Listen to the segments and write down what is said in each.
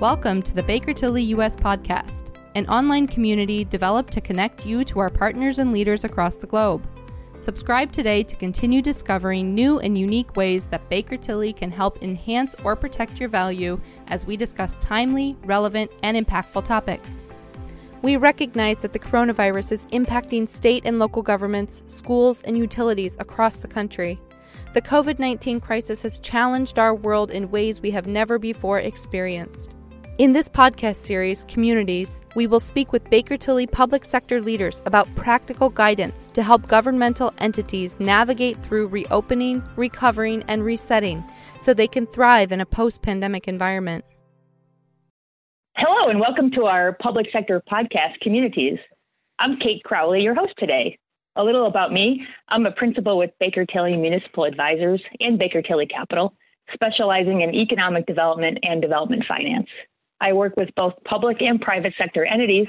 Welcome to the Baker Tilly US podcast, an online community developed to connect you to our partners and leaders across the globe. Subscribe today to continue discovering new and unique ways that Baker Tilly can help enhance or protect your value as we discuss timely, relevant, and impactful topics. We recognize that the coronavirus is impacting state and local governments, schools, and utilities across the country. The COVID 19 crisis has challenged our world in ways we have never before experienced. In this podcast series, Communities, we will speak with Baker Tilly public sector leaders about practical guidance to help governmental entities navigate through reopening, recovering, and resetting so they can thrive in a post pandemic environment. Hello, and welcome to our public sector podcast, Communities. I'm Kate Crowley, your host today. A little about me I'm a principal with Baker Tilly Municipal Advisors and Baker Tilly Capital, specializing in economic development and development finance. I work with both public and private sector entities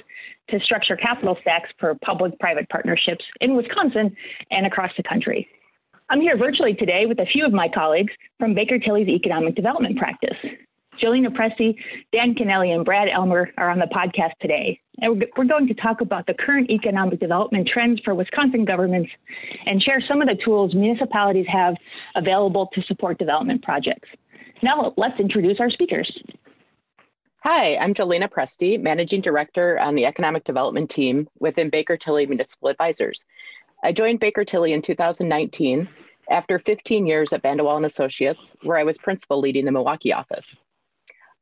to structure capital stacks for public private partnerships in Wisconsin and across the country. I'm here virtually today with a few of my colleagues from Baker Tilly's economic development practice. Jolena Presti, Dan Kennelly, and Brad Elmer are on the podcast today. And we're going to talk about the current economic development trends for Wisconsin governments and share some of the tools municipalities have available to support development projects. Now, let's introduce our speakers. Hi, I'm Jolena Presti, Managing Director on the Economic Development Team within Baker Tilly Municipal Advisors. I joined Baker Tilly in 2019 after 15 years at Vandewalle and Associates, where I was principal leading the Milwaukee office.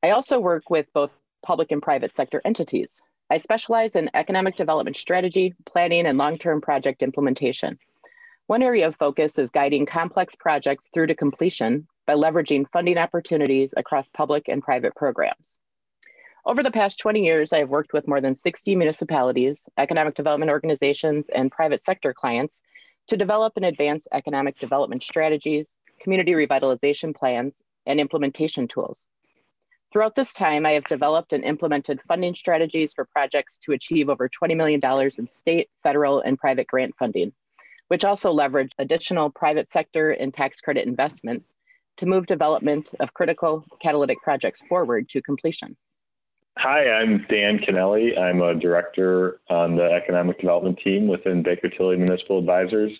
I also work with both public and private sector entities. I specialize in economic development strategy, planning, and long term project implementation. One area of focus is guiding complex projects through to completion by leveraging funding opportunities across public and private programs. Over the past 20 years, I have worked with more than 60 municipalities, economic development organizations, and private sector clients to develop and advance economic development strategies, community revitalization plans, and implementation tools. Throughout this time, I have developed and implemented funding strategies for projects to achieve over $20 million in state, federal, and private grant funding, which also leverage additional private sector and tax credit investments to move development of critical catalytic projects forward to completion. Hi, I'm Dan Kennelly. I'm a director on the economic development team within Baker Tilly Municipal Advisors.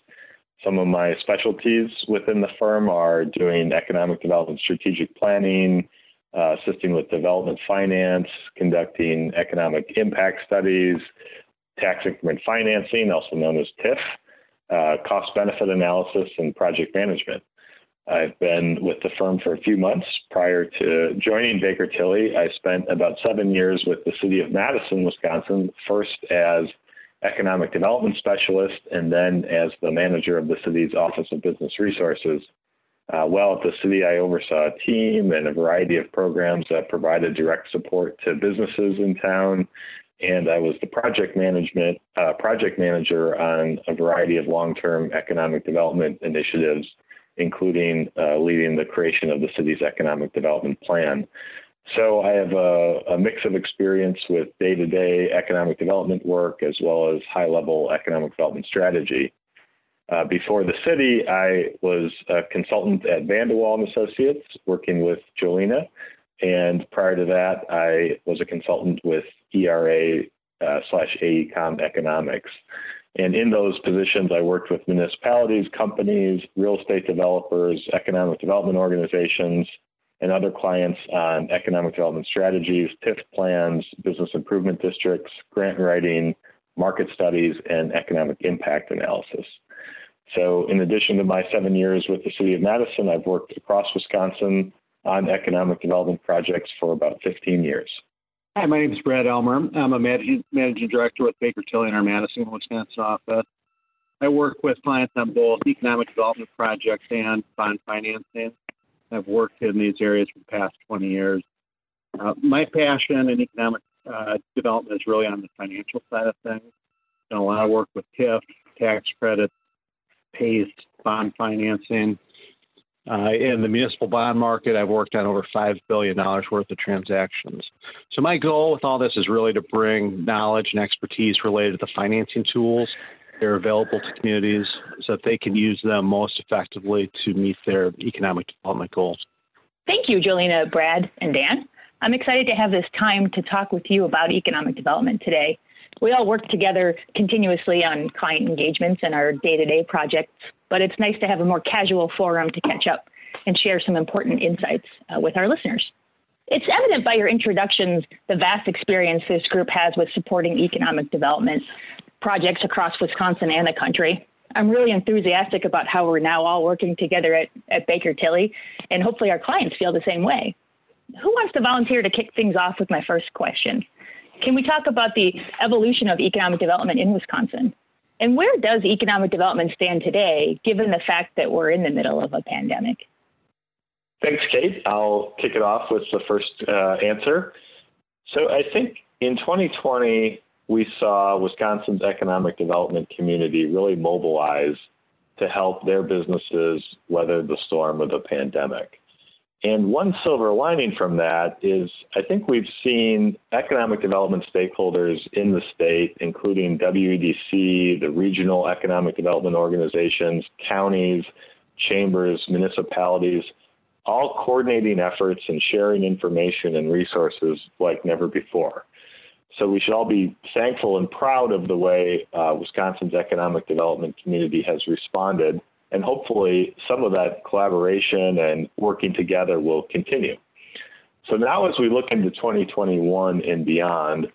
Some of my specialties within the firm are doing economic development strategic planning, uh, assisting with development finance, conducting economic impact studies, tax increment financing, also known as TIF, uh, cost benefit analysis, and project management. I've been with the firm for a few months. Prior to joining Baker Tilly, I spent about seven years with the city of Madison, Wisconsin, first as economic development specialist and then as the manager of the city's Office of Business Resources. Uh, while at the city, I oversaw a team and a variety of programs that provided direct support to businesses in town. And I was the project management uh, project manager on a variety of long-term economic development initiatives, including uh, leading the creation of the city's economic development plan. So I have a, a mix of experience with day-to-day economic development work as well as high-level economic development strategy. Uh, before the city, I was a consultant at Vandewalle and Associates, working with Jolena. And prior to that, I was a consultant with ERA uh, slash AECOM Economics. And in those positions, I worked with municipalities, companies, real estate developers, economic development organizations, and other clients on economic development strategies, TIF plans, business improvement districts, grant writing, market studies, and economic impact analysis. So, in addition to my seven years with the City of Madison, I've worked across Wisconsin on economic development projects for about 15 years. Hi, my name is Brad Elmer. I'm a managing, managing director with Baker Tilly in our Madison, Wisconsin office. I work with clients on both economic development projects and bond financing. I've worked in these areas for the past 20 years. Uh, my passion in economic uh, development is really on the financial side of things. Done a lot of work with TIF, tax credits, PACE, bond financing. Uh, in the municipal bond market, I've worked on over $5 billion worth of transactions. So, my goal with all this is really to bring knowledge and expertise related to the financing tools that are available to communities so that they can use them most effectively to meet their economic development goals. Thank you, Jolena, Brad, and Dan. I'm excited to have this time to talk with you about economic development today. We all work together continuously on client engagements and our day to day projects, but it's nice to have a more casual forum to catch up and share some important insights uh, with our listeners. It's evident by your introductions the vast experience this group has with supporting economic development projects across Wisconsin and the country. I'm really enthusiastic about how we're now all working together at, at Baker Tilly, and hopefully our clients feel the same way. Who wants to volunteer to kick things off with my first question? Can we talk about the evolution of economic development in Wisconsin? And where does economic development stand today, given the fact that we're in the middle of a pandemic? Thanks, Kate. I'll kick it off with the first uh, answer. So I think in 2020, we saw Wisconsin's economic development community really mobilize to help their businesses weather the storm of the pandemic. And one silver lining from that is I think we've seen economic development stakeholders in the state, including WEDC, the regional economic development organizations, counties, chambers, municipalities, all coordinating efforts and sharing information and resources like never before. So we should all be thankful and proud of the way uh, Wisconsin's economic development community has responded. And hopefully, some of that collaboration and working together will continue. So now, as we look into 2021 and beyond,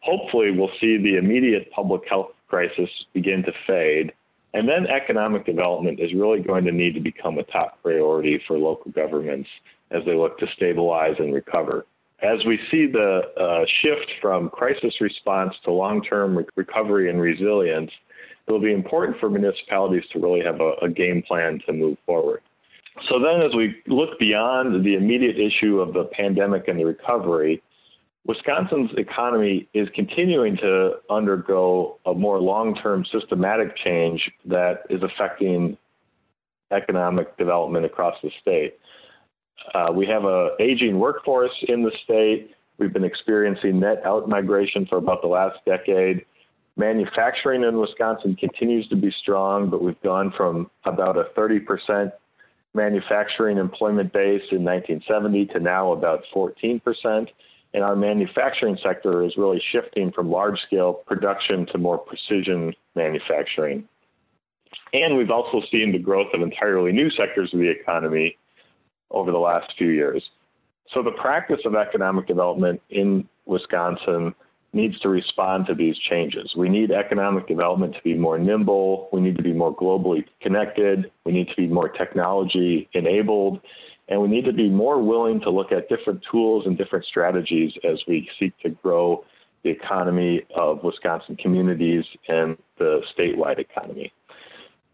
hopefully we'll see the immediate public health crisis begin to fade and then economic development is really going to need to become a top priority for local governments as they look to stabilize and recover. As we see the uh, shift from crisis response to long term re- recovery and resilience, it will be important for municipalities to really have a, a game plan to move forward. So, then as we look beyond the immediate issue of the pandemic and the recovery, Wisconsin's economy is continuing to undergo a more long term systematic change that is affecting economic development across the state. Uh, we have an aging workforce in the state. We've been experiencing net out migration for about the last decade. Manufacturing in Wisconsin continues to be strong, but we've gone from about a 30% manufacturing employment base in 1970 to now about 14% and our manufacturing sector is really shifting from large scale production to more precision manufacturing. And we've also seen the growth of entirely new sectors of the economy over the last few years. So the practice of economic development in Wisconsin needs to respond to these changes. We need economic development to be more nimble. We need to be more globally connected. We need to be more technology enabled. And we need to be more willing to look at different tools and different strategies as we seek to grow the economy of Wisconsin communities and the statewide economy.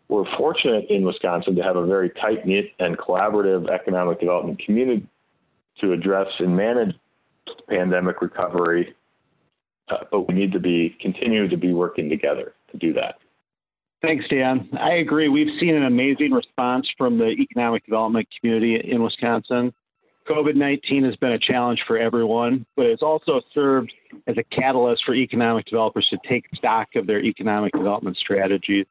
We're fortunate in Wisconsin to have a very tight knit and collaborative economic development community to address and manage pandemic recovery, uh, but we need to be continue to be working together to do that. Thanks, Dan. I agree. We've seen an amazing response from the economic development community in Wisconsin. COVID 19 has been a challenge for everyone, but it's also served as a catalyst for economic developers to take stock of their economic development strategies.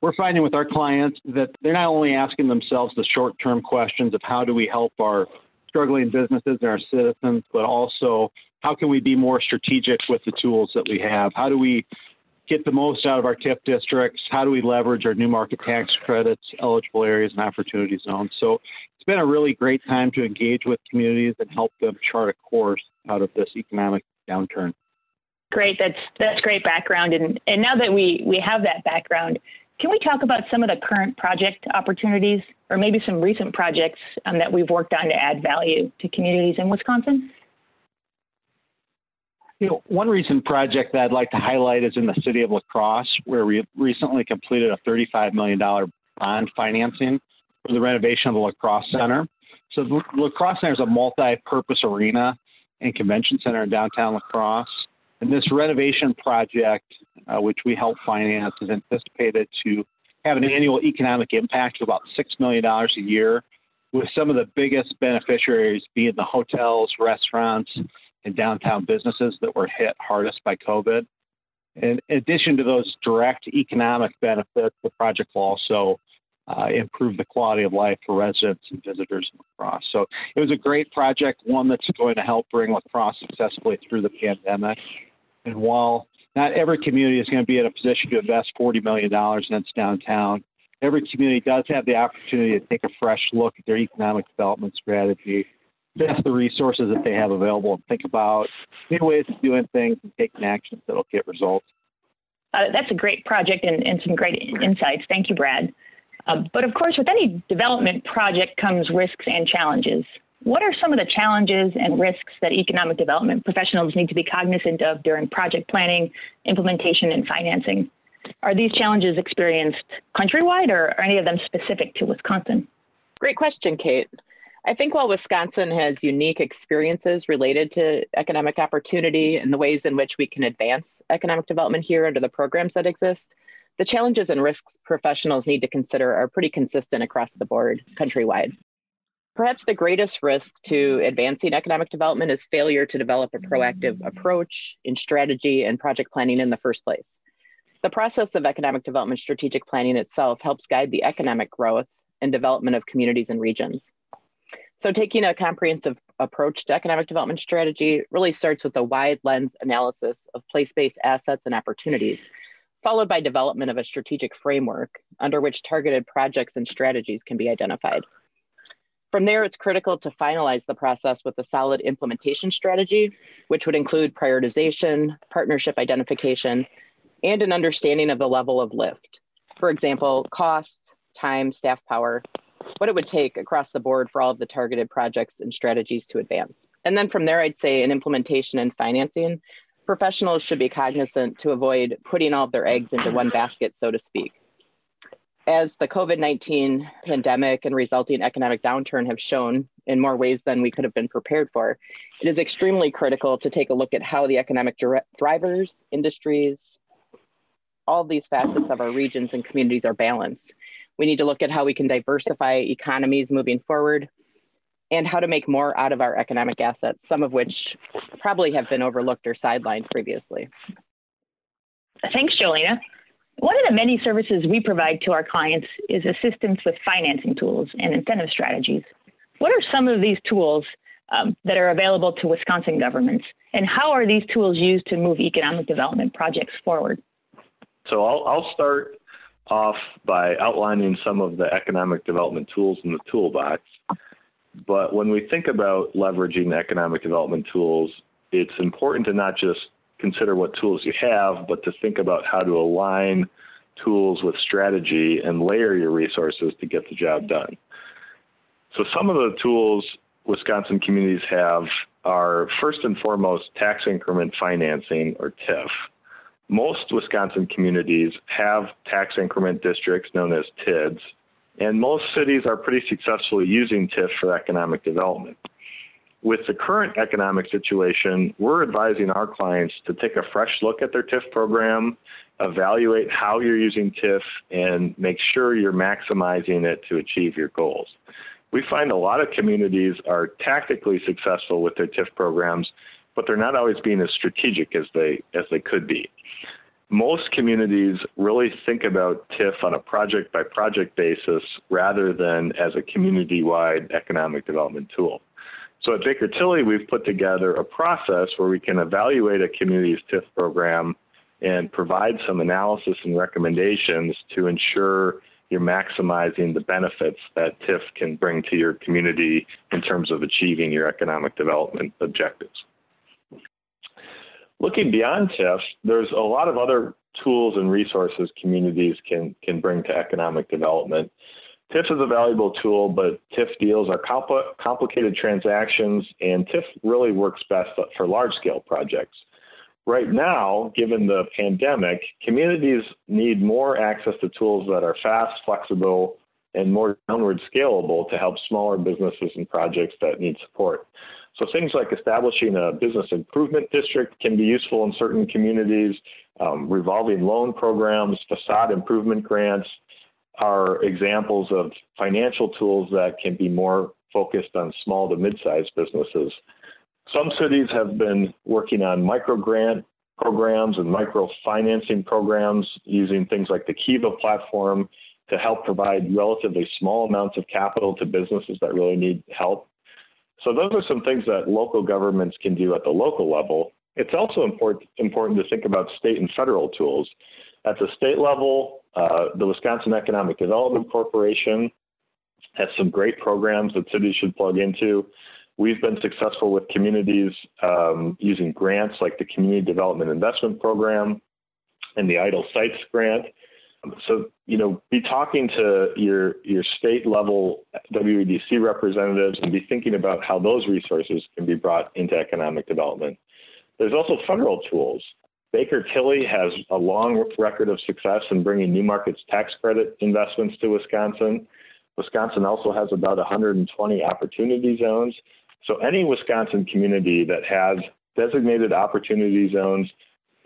We're finding with our clients that they're not only asking themselves the short term questions of how do we help our struggling businesses and our citizens, but also how can we be more strategic with the tools that we have? How do we get the most out of our TIF districts? How do we leverage our new market tax credits, eligible areas, and opportunity zones? So it's been a really great time to engage with communities and help them chart a course out of this economic downturn. Great, that's that's great background, and and now that we we have that background, can we talk about some of the current project opportunities, or maybe some recent projects um, that we've worked on to add value to communities in Wisconsin? You know, one recent project that I'd like to highlight is in the city of La Crosse, where we recently completed a $35 million bond financing for the renovation of the La Crosse Center. So the La Crosse Center is a multi-purpose arena and convention center in downtown La Crosse. And this renovation project, uh, which we help finance, is anticipated to have an annual economic impact of about $6 million a year, with some of the biggest beneficiaries being the hotels, restaurants, and downtown businesses that were hit hardest by COVID. In addition to those direct economic benefits, the project will also uh, improve the quality of life for residents and visitors in La Crosse. So it was a great project, one that's going to help bring La Crosse successfully through the pandemic. And while not every community is going to be in a position to invest $40 million in its downtown, every community does have the opportunity to take a fresh look at their economic development strategy, assess the resources that they have available, and think about new ways of doing things and taking actions that will get results. Uh, that's a great project and, and, some great insights. Thank you, Brad. Uh, but of course, with any development project comes risks and challenges. What are some of the challenges and risks that economic development professionals need to be cognizant of during project planning, implementation, and financing? Are these challenges experienced countrywide or are any of them specific to Wisconsin? Great question, Kate. I think while Wisconsin has unique experiences related to economic opportunity and the ways in which we can advance economic development here under the programs that exist, the challenges and risks professionals need to consider are pretty consistent across the board countrywide. Perhaps the greatest risk to advancing economic development is failure to develop a proactive approach in strategy and project planning in the first place. The process of economic development strategic planning itself helps guide the economic growth and development of communities and regions. So, taking a comprehensive approach to economic development strategy really starts with a wide lens analysis of place based assets and opportunities, followed by development of a strategic framework under which targeted projects and strategies can be identified. From there, it's critical to finalize the process with a solid implementation strategy, which would include prioritization, partnership identification, and an understanding of the level of lift. For example, cost, time, staff power, what it would take across the board for all of the targeted projects and strategies to advance. And then from there, I'd say in implementation and financing, professionals should be cognizant to avoid putting all of their eggs into one basket, so to speak. As the COVID 19 pandemic and resulting economic downturn have shown in more ways than we could have been prepared for, it is extremely critical to take a look at how the economic drivers, industries, all these facets of our regions and communities are balanced. We need to look at how we can diversify economies moving forward and how to make more out of our economic assets, some of which probably have been overlooked or sidelined previously. Thanks, Jolena. One of the many services we provide to our clients is assistance with financing tools and incentive strategies. What are some of these tools um, that are available to Wisconsin governments, and how are these tools used to move economic development projects forward? So I'll, I'll start off by outlining some of the economic development tools in the toolbox. But when we think about leveraging economic development tools, it's important to not just consider what tools you have, but to think about how to align tools with strategy and layer your resources to get the job done. So, some of the tools Wisconsin communities have are first and foremost tax increment financing or TIF most Wisconsin communities have tax increment districts known as TIDs, and most cities are pretty successfully using TIF for economic development. With the current economic situation, we're advising our clients to take a fresh look at their TIF program, evaluate how you're using TIF, and make sure you're maximizing it to achieve your goals. We find a lot of communities are tactically successful with their TIF programs, but they're not always being as strategic as they as they could be. Most communities really think about TIF on a project by project basis rather than as a community wide economic development tool. So at Baker Tilly, we've put together a process where we can evaluate a community's TIF program and provide some analysis and recommendations to ensure you're maximizing the benefits that TIF can bring to your community in terms of achieving your economic development objectives. Looking beyond TIF, there's a lot of other tools and resources communities can, can bring to economic development. TIF is a valuable tool, but TIF deals are compl- complicated transactions, and TIF really works best for large scale projects. Right now, given the pandemic, communities need more access to tools that are fast, flexible, and more downward scalable to help smaller businesses and projects that need support. So things like establishing a business improvement district can be useful in certain communities. Um, revolving loan programs, facade improvement grants are examples of financial tools that can be more focused on small to mid-sized businesses. Some cities have been working on micro grant programs and micro financing programs using things like the Kiva platform to help provide relatively small amounts of capital to businesses that really need help. So those are some things that local governments can do at the local level. It's also important important to think about state and federal tools. At the state level, uh, the Wisconsin Economic Development Corporation has some great programs that cities should plug into. We've been successful with communities um, using grants like the Community Development Investment Program and the Idle Sites Grant. So, you know, be talking to your your state level WEDC representatives and be thinking about how those resources can be brought into economic development. There's also federal tools. Baker Tilly has a long record of success in bringing new markets tax credit investments to Wisconsin. Wisconsin also has about 120 opportunity zones. So any Wisconsin community that has designated opportunity zones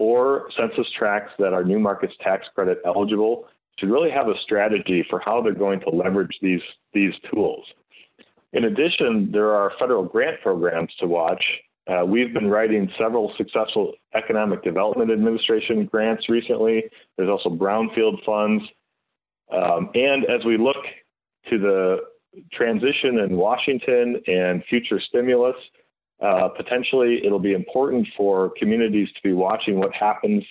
or census tracts that are new markets tax credit eligible should really have a strategy for how they're going to leverage these, these tools. In addition, there are federal grant programs to watch. Uh, we've been writing several successful Economic Development Administration grants recently. There's also brownfield funds. Um, and as we look to the transition in Washington and future stimulus, uh, potentially it'll be important for communities to be watching what happens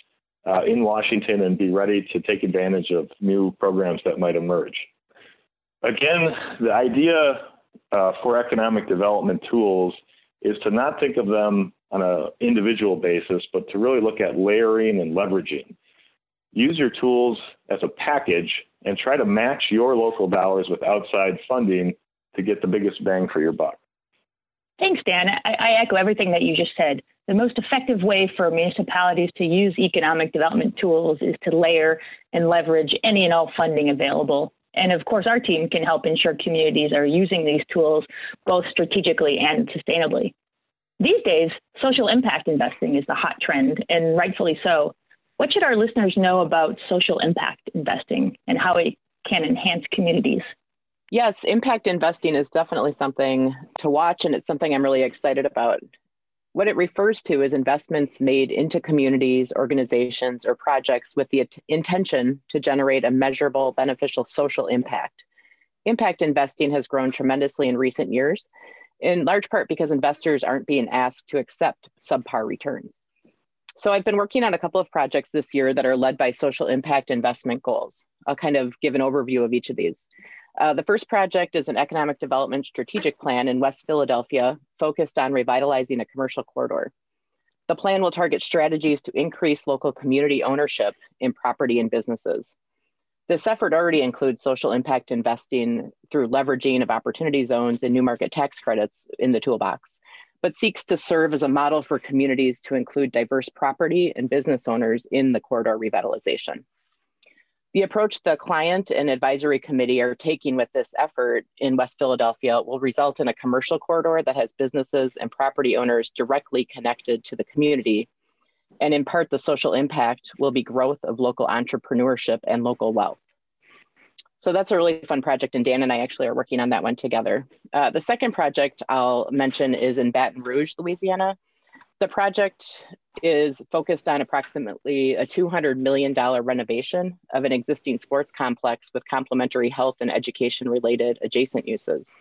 uh, in Washington and be ready to take advantage of new programs that might emerge. Again, the idea uh, for economic development tools is to not think of them on an individual basis, but to really look at layering and leveraging. Use your tools as a package and try to match your local dollars with outside funding to get the biggest bang for your buck. Thanks, Dan. I, I, echo everything that you just said. The most effective way for municipalities to use economic development tools is to layer and leverage any and all funding available. And of course, our team can help ensure communities are using these tools both strategically and sustainably. These days, social impact investing is the hot trend, and rightfully so. What should our listeners know about social impact investing and how it can enhance communities? Yes, impact investing is definitely something to watch, and it's something I'm really excited about. What it refers to is investments made into communities, organizations, or projects with the intention to generate a measurable, beneficial social impact. Impact investing has grown tremendously in recent years, in large part because investors aren't being asked to accept subpar returns. So I've been working on a couple of projects this year that are led by social impact investment goals. I'll kind of give an overview of each of these. Uh, the first project is an economic development strategic plan in West Philadelphia focused on revitalizing a commercial corridor. The plan will target strategies to increase local community ownership in property and businesses. This effort already includes social impact investing through leveraging of opportunity zones and new market tax credits in the toolbox but seeks to serve as a model for communities to include diverse property and business owners in the corridor revitalization. The approach the client and advisory committee are taking with this effort in West Philadelphia will result in a commercial corridor that has businesses and property owners directly connected to the community. And in part, the social impact will be growth of local entrepreneurship and local wealth. So that's a really fun project, and Dan and I actually are working on that one together. Uh, the second project I'll mention is in Baton Rouge, Louisiana. The project is focused on approximately a $200 million renovation of an existing sports complex with complementary health and education related adjacent uses.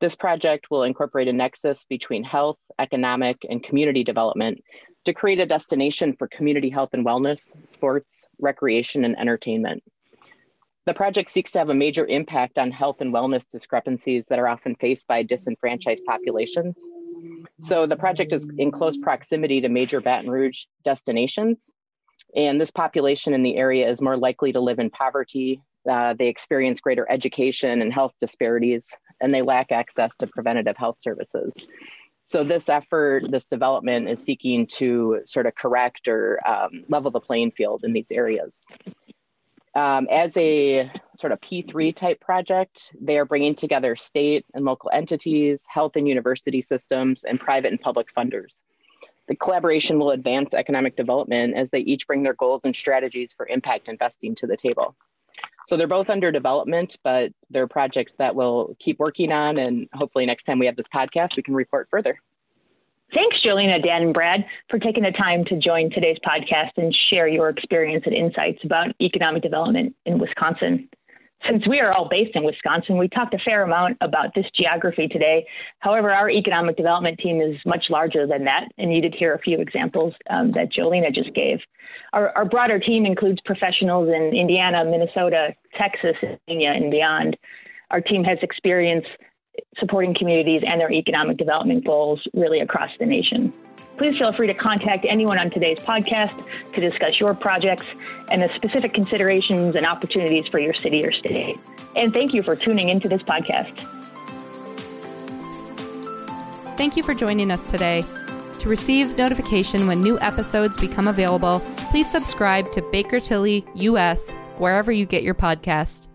This project will incorporate a nexus between health, economic, and community development to create a destination for community health and wellness, sports, recreation, and entertainment. The project seeks to have a major impact on health and wellness discrepancies that are often faced by disenfranchised populations. So the project is in close proximity to major Baton Rouge destinations. And this population in the area is more likely to live in poverty. Uh, they experience greater education and health disparities, and they lack access to preventative health services. So this effort, this development is seeking to sort of correct or um, level the playing field in these areas. Um, as a sort of P3 type project, they are bringing together state and local entities, health and university systems, and private and public funders. The collaboration will advance economic development as they each bring their goals and strategies for impact investing to the table. So they're both under development, but they're projects that we'll keep working on. And hopefully, next time we have this podcast, we can report further. Thanks, Jolena, Dan, and Brad, for taking the time to join today's podcast and share your experience and insights about economic development in Wisconsin. Since we are all based in Wisconsin, we talked a fair amount about this geography today. However, our economic development team is much larger than that, and you did hear a few examples um, that Jolena just gave. Our, our, broader team includes professionals in Indiana, Minnesota, Texas, Virginia, and beyond. Our team has experience supporting communities and their economic development goals really across the nation. Please feel free to contact anyone on today's podcast to discuss your projects and the specific considerations and opportunities for your city or state. And thank you for tuning into this podcast. Thank you for joining us today. To receive notification when new episodes become available, please subscribe to Baker Tilly US wherever you get your podcast.